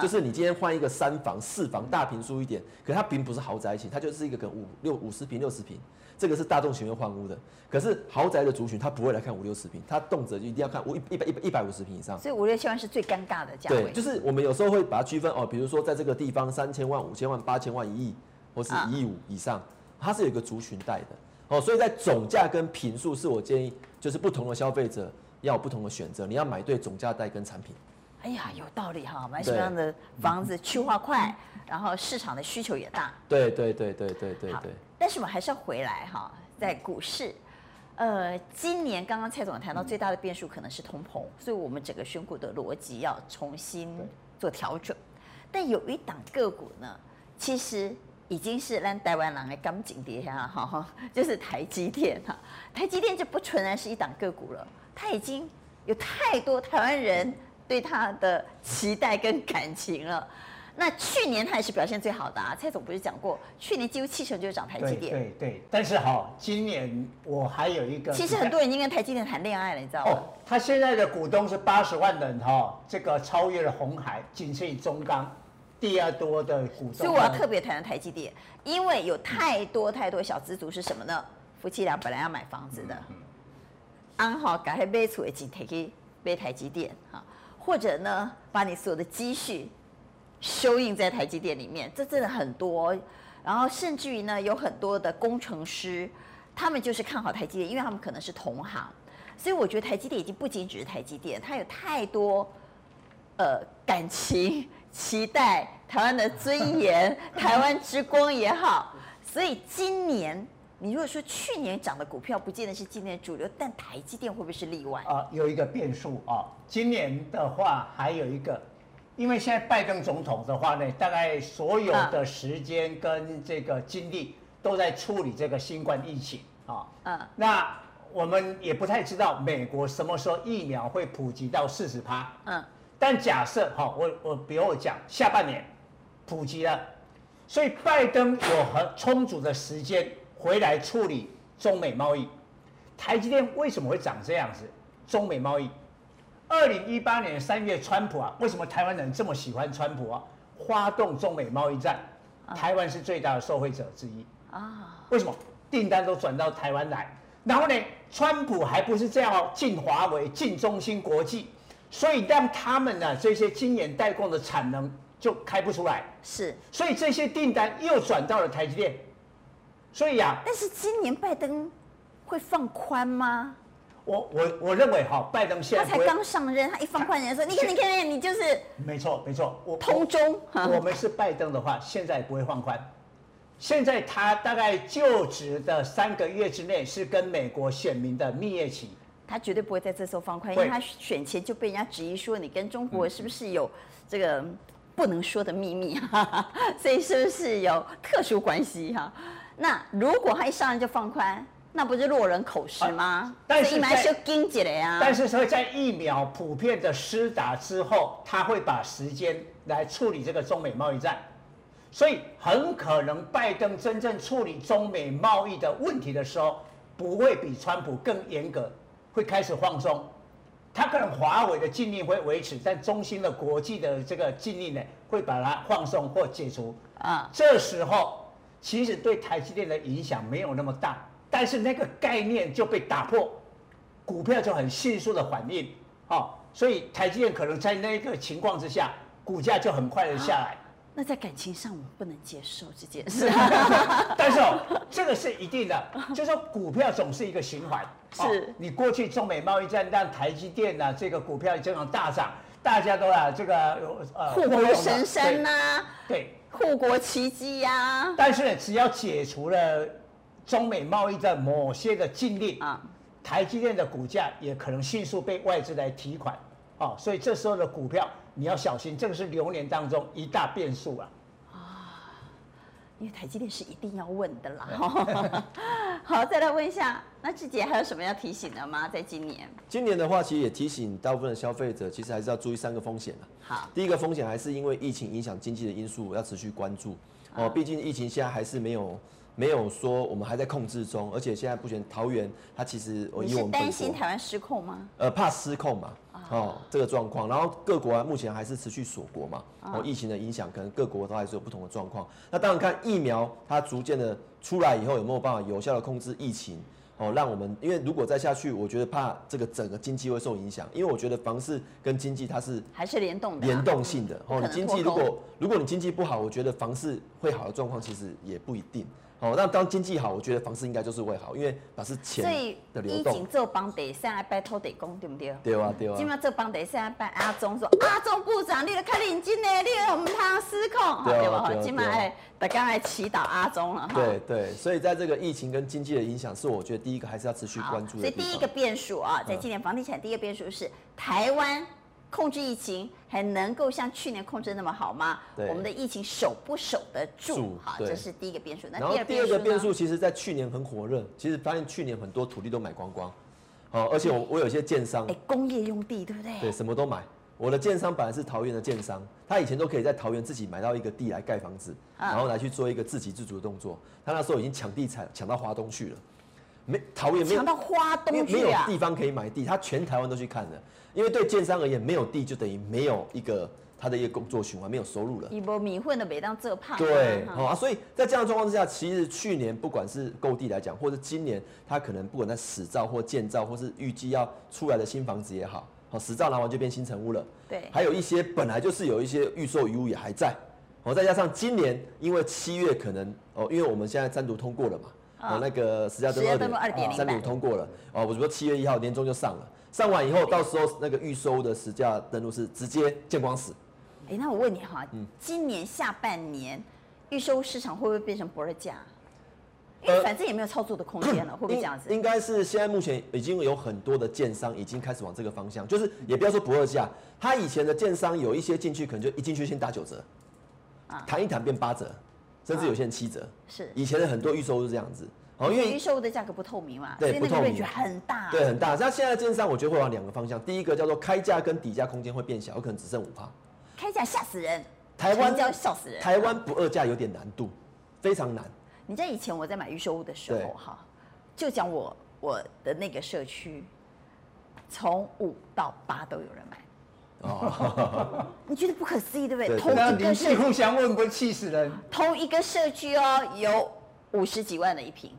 [SPEAKER 3] 就是你今天换一个三房四房大平数一点，可是它并不是豪宅型，它就是一个跟五六五十平六十坪。这个是大众喜欢换屋的，可是豪宅的族群他不会来看五六十平，他动辄就一定要看五一一百一百一百五十平以上。
[SPEAKER 1] 所以五六千万是最尴尬的价位。
[SPEAKER 3] 对，就是我们有时候会把它区分哦，比如说在这个地方三千万、五千万、八千万、一亿，或是一亿五以上，它是有一个族群带的哦。所以在总价跟坪数，是我建议就是不同的消费者要有不同的选择，你要买对总价带跟产品。
[SPEAKER 1] 哎呀，有道理哈，买什么样的房子去化快，然后市场的需求也大。
[SPEAKER 3] 对对对对对对对。
[SPEAKER 1] 但是我们还是要回来哈。在股市，呃，今年刚刚蔡总谈到最大的变数可能是通膨，所以我们整个选股的逻辑要重新做调整。但有一档个股呢，其实已经是让台湾人的刚景跌下哈，<laughs> 就是台积电哈。台积电就不纯然是一档个股了，它已经有太多台湾人对它的期待跟感情了。那去年它也是表现最好的啊，蔡总不是讲过，去年几乎七成就是涨台积电。
[SPEAKER 2] 对对对，但是哈，今年我还有一个。
[SPEAKER 1] 其实很多人已经跟台积电谈恋爱了，你知道吗？哦，
[SPEAKER 2] 他现在的股东是八十万人哈，这个超越了红海，仅次于中钢，第二多的股东。
[SPEAKER 1] 所以我要特别谈谈台积电，因为有太多太多小资族是什么呢？夫妻俩本来要买房子的，安好赶快买出来几台去买台积电哈，或者呢，把你所有的积蓄。收印在台积电里面，这真的很多，然后甚至于呢，有很多的工程师，他们就是看好台积电，因为他们可能是同行，所以我觉得台积电已经不仅只是台积电，它有太多呃感情、期待、台湾的尊严、<laughs> 台湾之光也好，所以今年你如果说去年涨的股票不见得是今年主流，但台积电会不会是例外？
[SPEAKER 2] 啊，有一个变数啊，今年的话还有一个。因为现在拜登总统的话呢，大概所有的时间跟这个精力都在处理这个新冠疫情啊。嗯。那我们也不太知道美国什么时候疫苗会普及到四十趴。嗯。但假设哈，我我比如我讲下半年普及了，所以拜登有很充足的时间回来处理中美贸易。台积电为什么会长这样子？中美贸易。二零一八年三月，川普啊，为什么台湾人这么喜欢川普啊？发动中美贸易战，台湾是最大的受惠者之一啊。为什么订单都转到台湾来？然后呢，川普还不是这样哦，进华为、进中芯国际，所以让他们呢这些晶圆代工的产能就开不出来。
[SPEAKER 1] 是，
[SPEAKER 2] 所以这些订单又转到了台积电。所以呀，
[SPEAKER 1] 但是今年拜登会放宽吗？
[SPEAKER 2] 我我我认为哈，拜登现在
[SPEAKER 1] 他才刚上任，他一放宽人说，你看你看你就是
[SPEAKER 2] 没错没错，我
[SPEAKER 1] 通中。
[SPEAKER 2] 我们是拜登的话，现在不会放宽。现在他大概就职的三个月之内是跟美国选民的蜜月期，
[SPEAKER 1] 他绝对不会在这时候放宽，因为他选前就被人家质疑说，你跟中国是不是有这个不能说的秘密 <laughs> 哈，所以是不是有特殊关系哈？那如果他一上任就放宽？那不是落人口实吗？啊、但是
[SPEAKER 2] 但是说在疫苗普遍的施打之后，他会把时间来处理这个中美贸易战，所以很可能拜登真正处理中美贸易的问题的时候，不会比川普更严格，会开始放松。他可能华为的禁令会维持，但中兴的国际的这个禁令呢，会把它放松或解除啊。这时候其实对台积电的影响没有那么大，但是那个概念就被打破，股票就很迅速的反应，哦，所以台积电可能在那个情况之下，股价就很快的下来。
[SPEAKER 1] 那在感情上，我不能接受这件事。<laughs>
[SPEAKER 2] 但是哦，这个是一定的，就是说股票总是一个循环。
[SPEAKER 1] 是、
[SPEAKER 2] 哦。你过去中美贸易战让台积电呢、啊，这个股票这样大涨，大家都啊这个
[SPEAKER 1] 呃护国神山呐、啊，
[SPEAKER 2] 对，
[SPEAKER 1] 护国奇迹呀。
[SPEAKER 2] 但是呢，只要解除了中美贸易战某些的禁令啊，台积电的股价也可能迅速被外资来提款。哦，所以这时候的股票。你要小心，这个是流年当中一大变数啊！
[SPEAKER 1] 啊，因为台积电是一定要问的啦。<laughs> 好，再来问一下，那志杰还有什么要提醒的吗？在今年？
[SPEAKER 3] 今年的话，其实也提醒大部分的消费者，其实还是要注意三个风险。
[SPEAKER 1] 好，
[SPEAKER 3] 第一个风险还是因为疫情影响经济的因素，要持续关注。哦，毕竟疫情现在还是没有没有说我们还在控制中，而且现在目前桃园它其实
[SPEAKER 1] 你是担心台湾失控吗？
[SPEAKER 3] 呃，怕失控嘛。哦，这个状况，然后各国啊目前还是持续锁国嘛，哦，疫情的影响，可能各国都还是有不同的状况。那当然看疫苗它逐渐的出来以后，有没有办法有效的控制疫情？哦，让我们，因为如果再下去，我觉得怕这个整个经济会受影响，因为我觉得房市跟经济它是
[SPEAKER 1] 还是联动的，
[SPEAKER 3] 联动性的。哦，你经济如果如果你经济不好，我觉得房市会好的状况其实也不一定。哦，那当经济好，我觉得房市应该就是会好，因为那是钱的流动。
[SPEAKER 1] 所以，以前做房地产拜托地公，对不对？
[SPEAKER 3] 对啊，对啊。
[SPEAKER 1] 今麦做房地产拜阿中说，阿中部长，你都看认真呢，你唔通失控，对吧？今麦哎，大家来祈祷阿中了哈。
[SPEAKER 3] 对对，所以在这个疫情跟经济的影响，是我觉得第一个还是要持续关注的。
[SPEAKER 1] 所以第一个变数啊，在今年房地产第一个变数是台湾。控制疫情还能够像去年控制那么好吗？我们的疫情守不守得住？哈，这是第一个变数。那第二
[SPEAKER 3] 第二个变数，其实在去年很火热，其实发现去年很多土地都买光光，好，而且我我有些建商，
[SPEAKER 1] 哎，工业用地对不对？
[SPEAKER 3] 对，什么都买。我的建商本来是桃园的建商，他以前都可以在桃园自己买到一个地来盖房子，然后来去做一个自给自足的动作。他那时候已经抢地产抢到华东去了，没桃园没有
[SPEAKER 1] 抢到花东去
[SPEAKER 3] 啊，没有地方可以买地，他全台湾都去看了。因为对建商而言，没有地就等于没有一个他的一个工作循环，没有收入了。
[SPEAKER 1] 一波米混的每当这怕。
[SPEAKER 3] 对，好啊，所以在这样的状况之下，其实去年不管是购地来讲，或者今年他可能不管在使照或建造，或是预计要出来的新房子也好，好使照拿完就变新成屋了。
[SPEAKER 1] 对。
[SPEAKER 3] 还有一些本来就是有一些预售余屋也还在，哦，再加上今年因为七月可能哦，因为我们现在单独通过了嘛，哦，那个实价登录二点零三读通过了，哦，我说七月一号年终就上了。上完以后，到时候那个预收的十价登录是直接见光死。
[SPEAKER 1] 哎，那我问你哈，今年下半年预收市场会不会变成不二价？因为反正也没有操作的空间了，会不会这样子？
[SPEAKER 3] 应该是现在目前已经有很多的建商已经开始往这个方向，就是也不要说不二价，他以前的建商有一些进去可能就一进去先打九折，谈一谈变八折，甚至有些人七折。
[SPEAKER 1] 是
[SPEAKER 3] 以前的很多预收是这样子。
[SPEAKER 1] 哦，因为预售的价格不透明嘛，对，不透明，很大，
[SPEAKER 3] 对，很大。像现在的建商，我觉得会往两个方向，第一个叫做开价跟底价空间会变小，有可能只剩五趴。
[SPEAKER 1] 开价吓死人，
[SPEAKER 3] 台湾
[SPEAKER 1] 要笑死人。
[SPEAKER 3] 台湾不二价有点难度，非常难。
[SPEAKER 1] 你在以前我在买预售屋的时候哈，就讲我我的那个社区，从五到八都有人买。哦，<laughs> 你觉得不可思议对不对？
[SPEAKER 2] 同一个社区互相问，不会气死人。
[SPEAKER 1] 同一个社区哦，有五十几万的一瓶。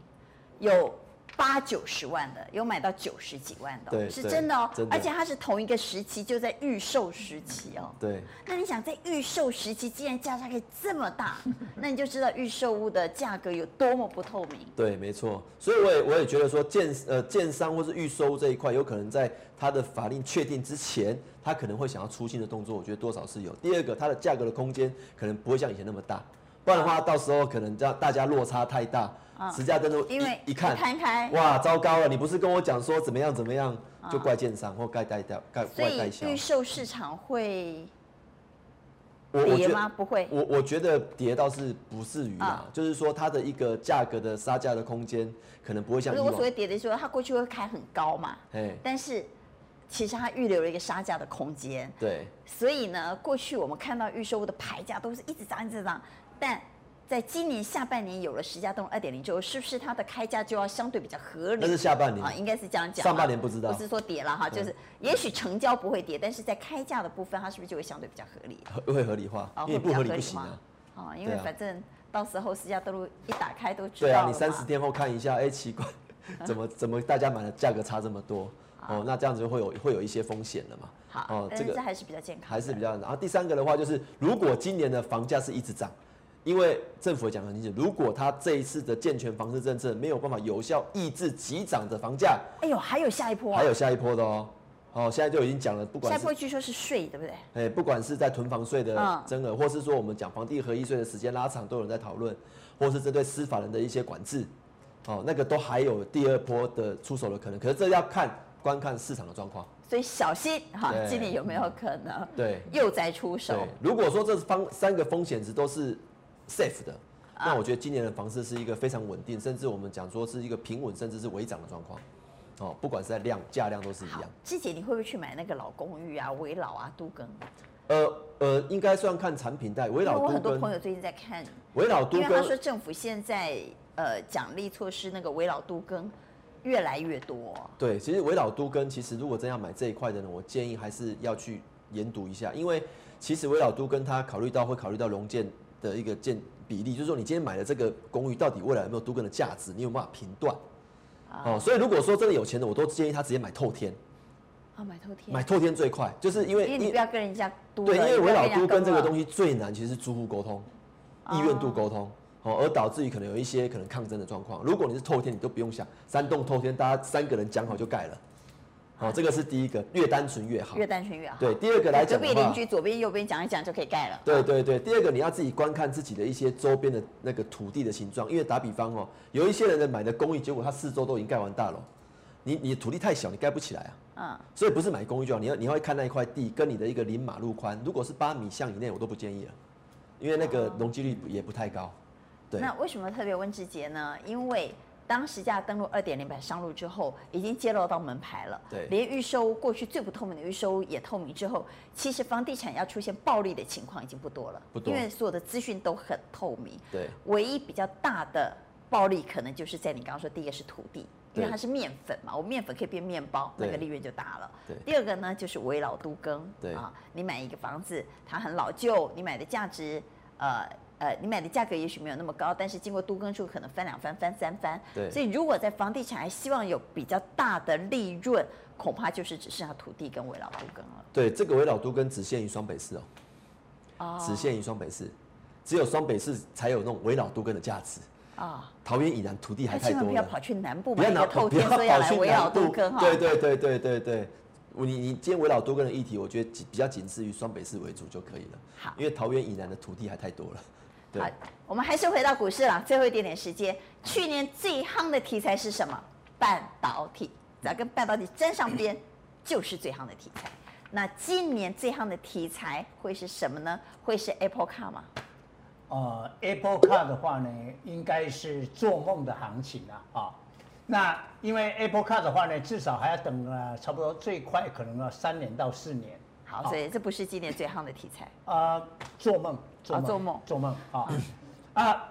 [SPEAKER 1] 有八九十万的，有买到九十几万的，对，是真的哦。真的。而且它是同一个时期，就在预售时期哦。
[SPEAKER 3] 对。
[SPEAKER 1] 那你想，在预售时期，既然价差可以这么大，<laughs> 那你就知道预售物的价格有多么不透明。
[SPEAKER 3] 对，没错。所以我也我也觉得说建呃建商或是预售这一块，有可能在它的法令确定之前，他可能会想要出新的动作。我觉得多少是有。第二个，它的价格的空间可能不会像以前那么大，不然的话，到时候可能让大家落差太大。实价登录，因为一看，哇，糟糕了！你不是跟我讲说怎么样怎么样，就怪建商或怪代掉，怪怪代
[SPEAKER 1] 销。预售市场会跌吗？不会。
[SPEAKER 3] 我我觉得跌倒是不至于啦，就是说它的一个价格的杀价的空间可能不会像。
[SPEAKER 1] 我所谓跌的时候，它过去会开很高嘛？但是其实它预留了一个杀价的空间。
[SPEAKER 3] 对。
[SPEAKER 1] 所以呢，过去我们看到预售的牌价都是一直涨一直涨，但。在今年下半年有了实价登录二点零之后，是不是它的开价就要相对比较合理？
[SPEAKER 3] 那是下半年
[SPEAKER 1] 啊，应该是这样讲。
[SPEAKER 3] 上半年不知道，
[SPEAKER 1] 不是说跌了哈，就是也许成交不会跌，但是在开价的部分，它是不是就会相对比较合理？<laughs>
[SPEAKER 3] 会合理化，因为不合理不行啊。
[SPEAKER 1] 啊，因为反正到时候十家登录一打开都知
[SPEAKER 3] 道。对啊，你三十天后看一下，哎，奇怪，<laughs> 怎么怎么大家买的价格差这么多？哦，那这样子就会有会有一些风险了嘛。
[SPEAKER 1] 好，哦，这个还是比较健康，
[SPEAKER 3] 还是比较。然后第三个的话就是，如果今年的房价是一直涨。因为政府也讲很清楚，如果他这一次的健全房市政策没有办法有效抑制急涨的房价，
[SPEAKER 1] 哎呦，还有下一波，
[SPEAKER 3] 还有下一波的哦。哦，现在就已经讲了，不管
[SPEAKER 1] 下一波据说是税，对不对？
[SPEAKER 3] 哎，不管是在囤房税的增额，或是说我们讲房地合一税的时间拉长，都有人在讨论，或是针对司法人的一些管制，哦，那个都还有第二波的出手的可能。可是这要看观看市场的状况，
[SPEAKER 1] 所以小心哈，今年有没有可能
[SPEAKER 3] 对
[SPEAKER 1] 又再出手？
[SPEAKER 3] 如果说这方三个风险值都是 safe 的。那我觉得今年的房市是一个非常稳定，甚至我们讲说是一个平稳，甚至是微涨的状况。哦，不管是在量、价量都是一样。
[SPEAKER 1] 季姐你会不会去买那个老公寓啊、围老啊、都更？
[SPEAKER 3] 呃呃，应该算看产品带。围老。
[SPEAKER 1] 我很多朋友最近在看
[SPEAKER 3] 围老都更，
[SPEAKER 1] 因为他说政府现在呃奖励措施那个围老都更越来越多。
[SPEAKER 3] 对，其实危老都跟其实如果真要买这一块的呢，我建议还是要去研读一下，因为其实危老都跟他考虑到会考虑到融建的一个建。比例就是说，你今天买的这个公寓到底未来有没有都跟的价值？你有办法评断？哦，所以如果说真的有钱的，我都建议他直接买透天。
[SPEAKER 1] 啊，买透天。
[SPEAKER 3] 买透天最快，就是因为
[SPEAKER 1] 因为你不要跟人家都。
[SPEAKER 3] 对，因为危老都跟这个东西最难，其实是租户沟通、意愿度沟通，哦，而导致于可能有一些可能抗争的状况。如果你是透天，你都不用想，三栋透天，大家三个人讲好就盖了。好，这个是第一个，越单纯越好，
[SPEAKER 1] 越单纯越好。
[SPEAKER 3] 对，第二个来讲，
[SPEAKER 1] 隔壁邻居左边右边讲一讲就可以盖了。
[SPEAKER 3] 对对对，第二个你要自己观看自己的一些周边的那个土地的形状，因为打比方哦，有一些人的买的公寓，结果他四周都已经盖完大楼，你你土地太小，你盖不起来啊。嗯。所以不是买公寓就好，你要你要看那一块地跟你的一个临马路宽，如果是八米巷以内，我都不建议了，因为那个容积率也不太高。对。
[SPEAKER 1] 那为什么特别问志杰呢？因为。当实价登录二点零版上路之后，已经揭露到门牌了。
[SPEAKER 3] 对，
[SPEAKER 1] 连预售过去最不透明的预售也透明之后，其实房地产要出现暴利的情况已经不多了。
[SPEAKER 3] 不多，
[SPEAKER 1] 因为所有的资讯都很透明。
[SPEAKER 3] 对，
[SPEAKER 1] 唯一比较大的暴利可能就是在你刚刚说，第一个是土地，因为它是面粉嘛，我面粉可以变面包，那个利润就大了。
[SPEAKER 3] 对。
[SPEAKER 1] 第二个呢，就是危老都更。
[SPEAKER 3] 对
[SPEAKER 1] 啊，你买一个房子，它很老旧，你买的价值，呃。呃，你买的价格也许没有那么高，但是经过都更处可能翻两番、翻三番。
[SPEAKER 3] 对。
[SPEAKER 1] 所以如果在房地产还希望有比较大的利润，恐怕就是只剩下土地跟围老都更了。
[SPEAKER 3] 对，这个围老都更只限于双北市哦。哦。只限于双北市，只有双北市才有那种围老都更的价值。啊、哦。桃园以南土地还太多不要跑去南部不要拿透天，说要来围老都更哈。对对对对对对。你你今天围老都更的议题，我觉得比较仅次于双北市为主就可以了。好。因为桃园以南的土地还太多了。
[SPEAKER 1] 好，我们还是回到股市了，最后一点点时间。去年最夯的题材是什么？半导体，只要跟半导体沾上边，就是最夯的题材。那今年最夯的题材会是什么呢？会是 Apple Car 吗？
[SPEAKER 2] 呃，Apple Car 的话呢，应该是做梦的行情了啊、哦。那因为 Apple Car 的话呢，至少还要等了差不多最快可能要三年到四年。
[SPEAKER 1] 好，所以这不是今年最夯的题材。
[SPEAKER 2] 啊、呃，做梦。
[SPEAKER 1] 做梦，
[SPEAKER 2] 做梦啊啊！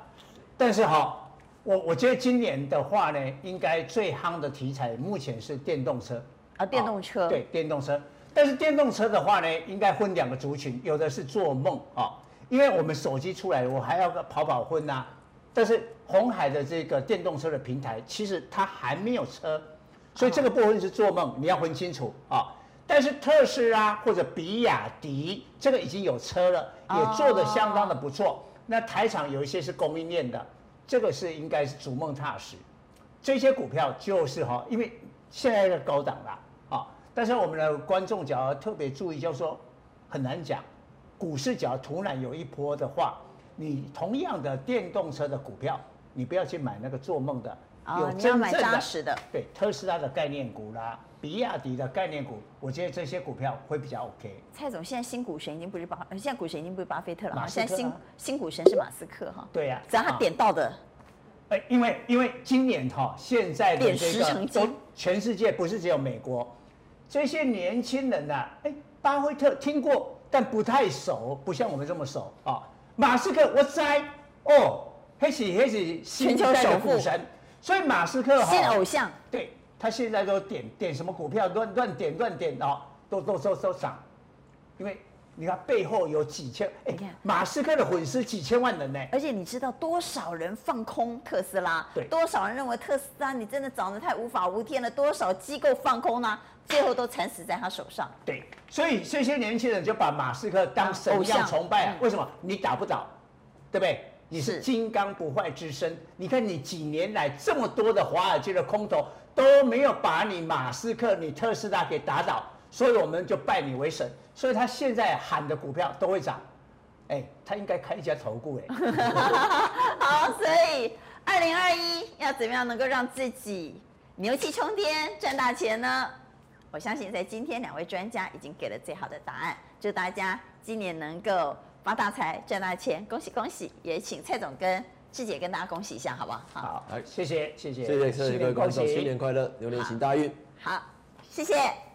[SPEAKER 2] 但是哈，我我觉得今年的话呢，应该最夯的题材目前是电动车
[SPEAKER 1] 啊，电动车
[SPEAKER 2] 对电动车。但是电动车的话呢，应该分两个族群，有的是做梦啊，因为我们手机出来，我还要个跑跑婚呐。但是红海的这个电动车的平台，其实它还没有车，所以这个部分是做梦，你要分清楚啊。但是特斯拉或者比亚迪这个已经有车了，也做得相当的不错。Oh. 那台厂有一些是供应链的，这个是应该是逐梦踏实。这些股票就是哈，因为现在的高档了啊。但是我们的观众只要特别注意，就是说很难讲，股市只要突然有一波的话，你同样的电动车的股票，你不要去买那个做梦的，
[SPEAKER 1] 有真正的，
[SPEAKER 2] 对特斯拉的概念股啦。比亚迪的概念股，我觉得这些股票会比较 OK。
[SPEAKER 1] 蔡总，现在新股神已经不是巴，现在股神已经不是巴菲特了，马现在新新股神是马斯克哈。
[SPEAKER 2] 对呀、啊，
[SPEAKER 1] 只要他点到的。
[SPEAKER 2] 哎，因为因为今年哈，现在的这个都全世界不是只有美国，这些年轻人呐、啊，哎，巴菲特听过，但不太熟，不像我们这么熟啊。马斯克我栽，哦，黑喜黑喜新一代的股神，所以马斯克
[SPEAKER 1] 新偶像，
[SPEAKER 2] 对他现在都点点什么股票乱乱点乱点哦，都都都都涨，因为。你看背后有几千，哎，马斯克的粉丝几千万人呢。
[SPEAKER 1] 而且你知道多少人放空特斯拉？
[SPEAKER 2] 对，
[SPEAKER 1] 多少人认为特斯拉你真的涨得太无法无天了？多少机构放空呢？最后都惨死在他手上。
[SPEAKER 2] 对，所以这些年轻人就把马斯克当神一样崇拜啊。为什么？你打不倒，对不对？你是金刚不坏之身。你看你几年来这么多的华尔街的空头都没有把你马斯克、你特斯拉给打倒。所以我们就拜你为神，所以他现在喊的股票都会涨，哎，他应该开一家投顾哎。<laughs>
[SPEAKER 1] 好，所以二零二一要怎么样能够让自己牛气冲天赚大钱呢？我相信在今天两位专家已经给了最好的答案，祝大家今年能够发大财赚大钱，恭喜恭喜！也请蔡总跟智姐跟大家恭喜一下，好不好？
[SPEAKER 2] 好，来谢谢谢谢
[SPEAKER 3] 谢谢各位观众，新年快乐，牛年行大运。
[SPEAKER 1] 好，谢谢。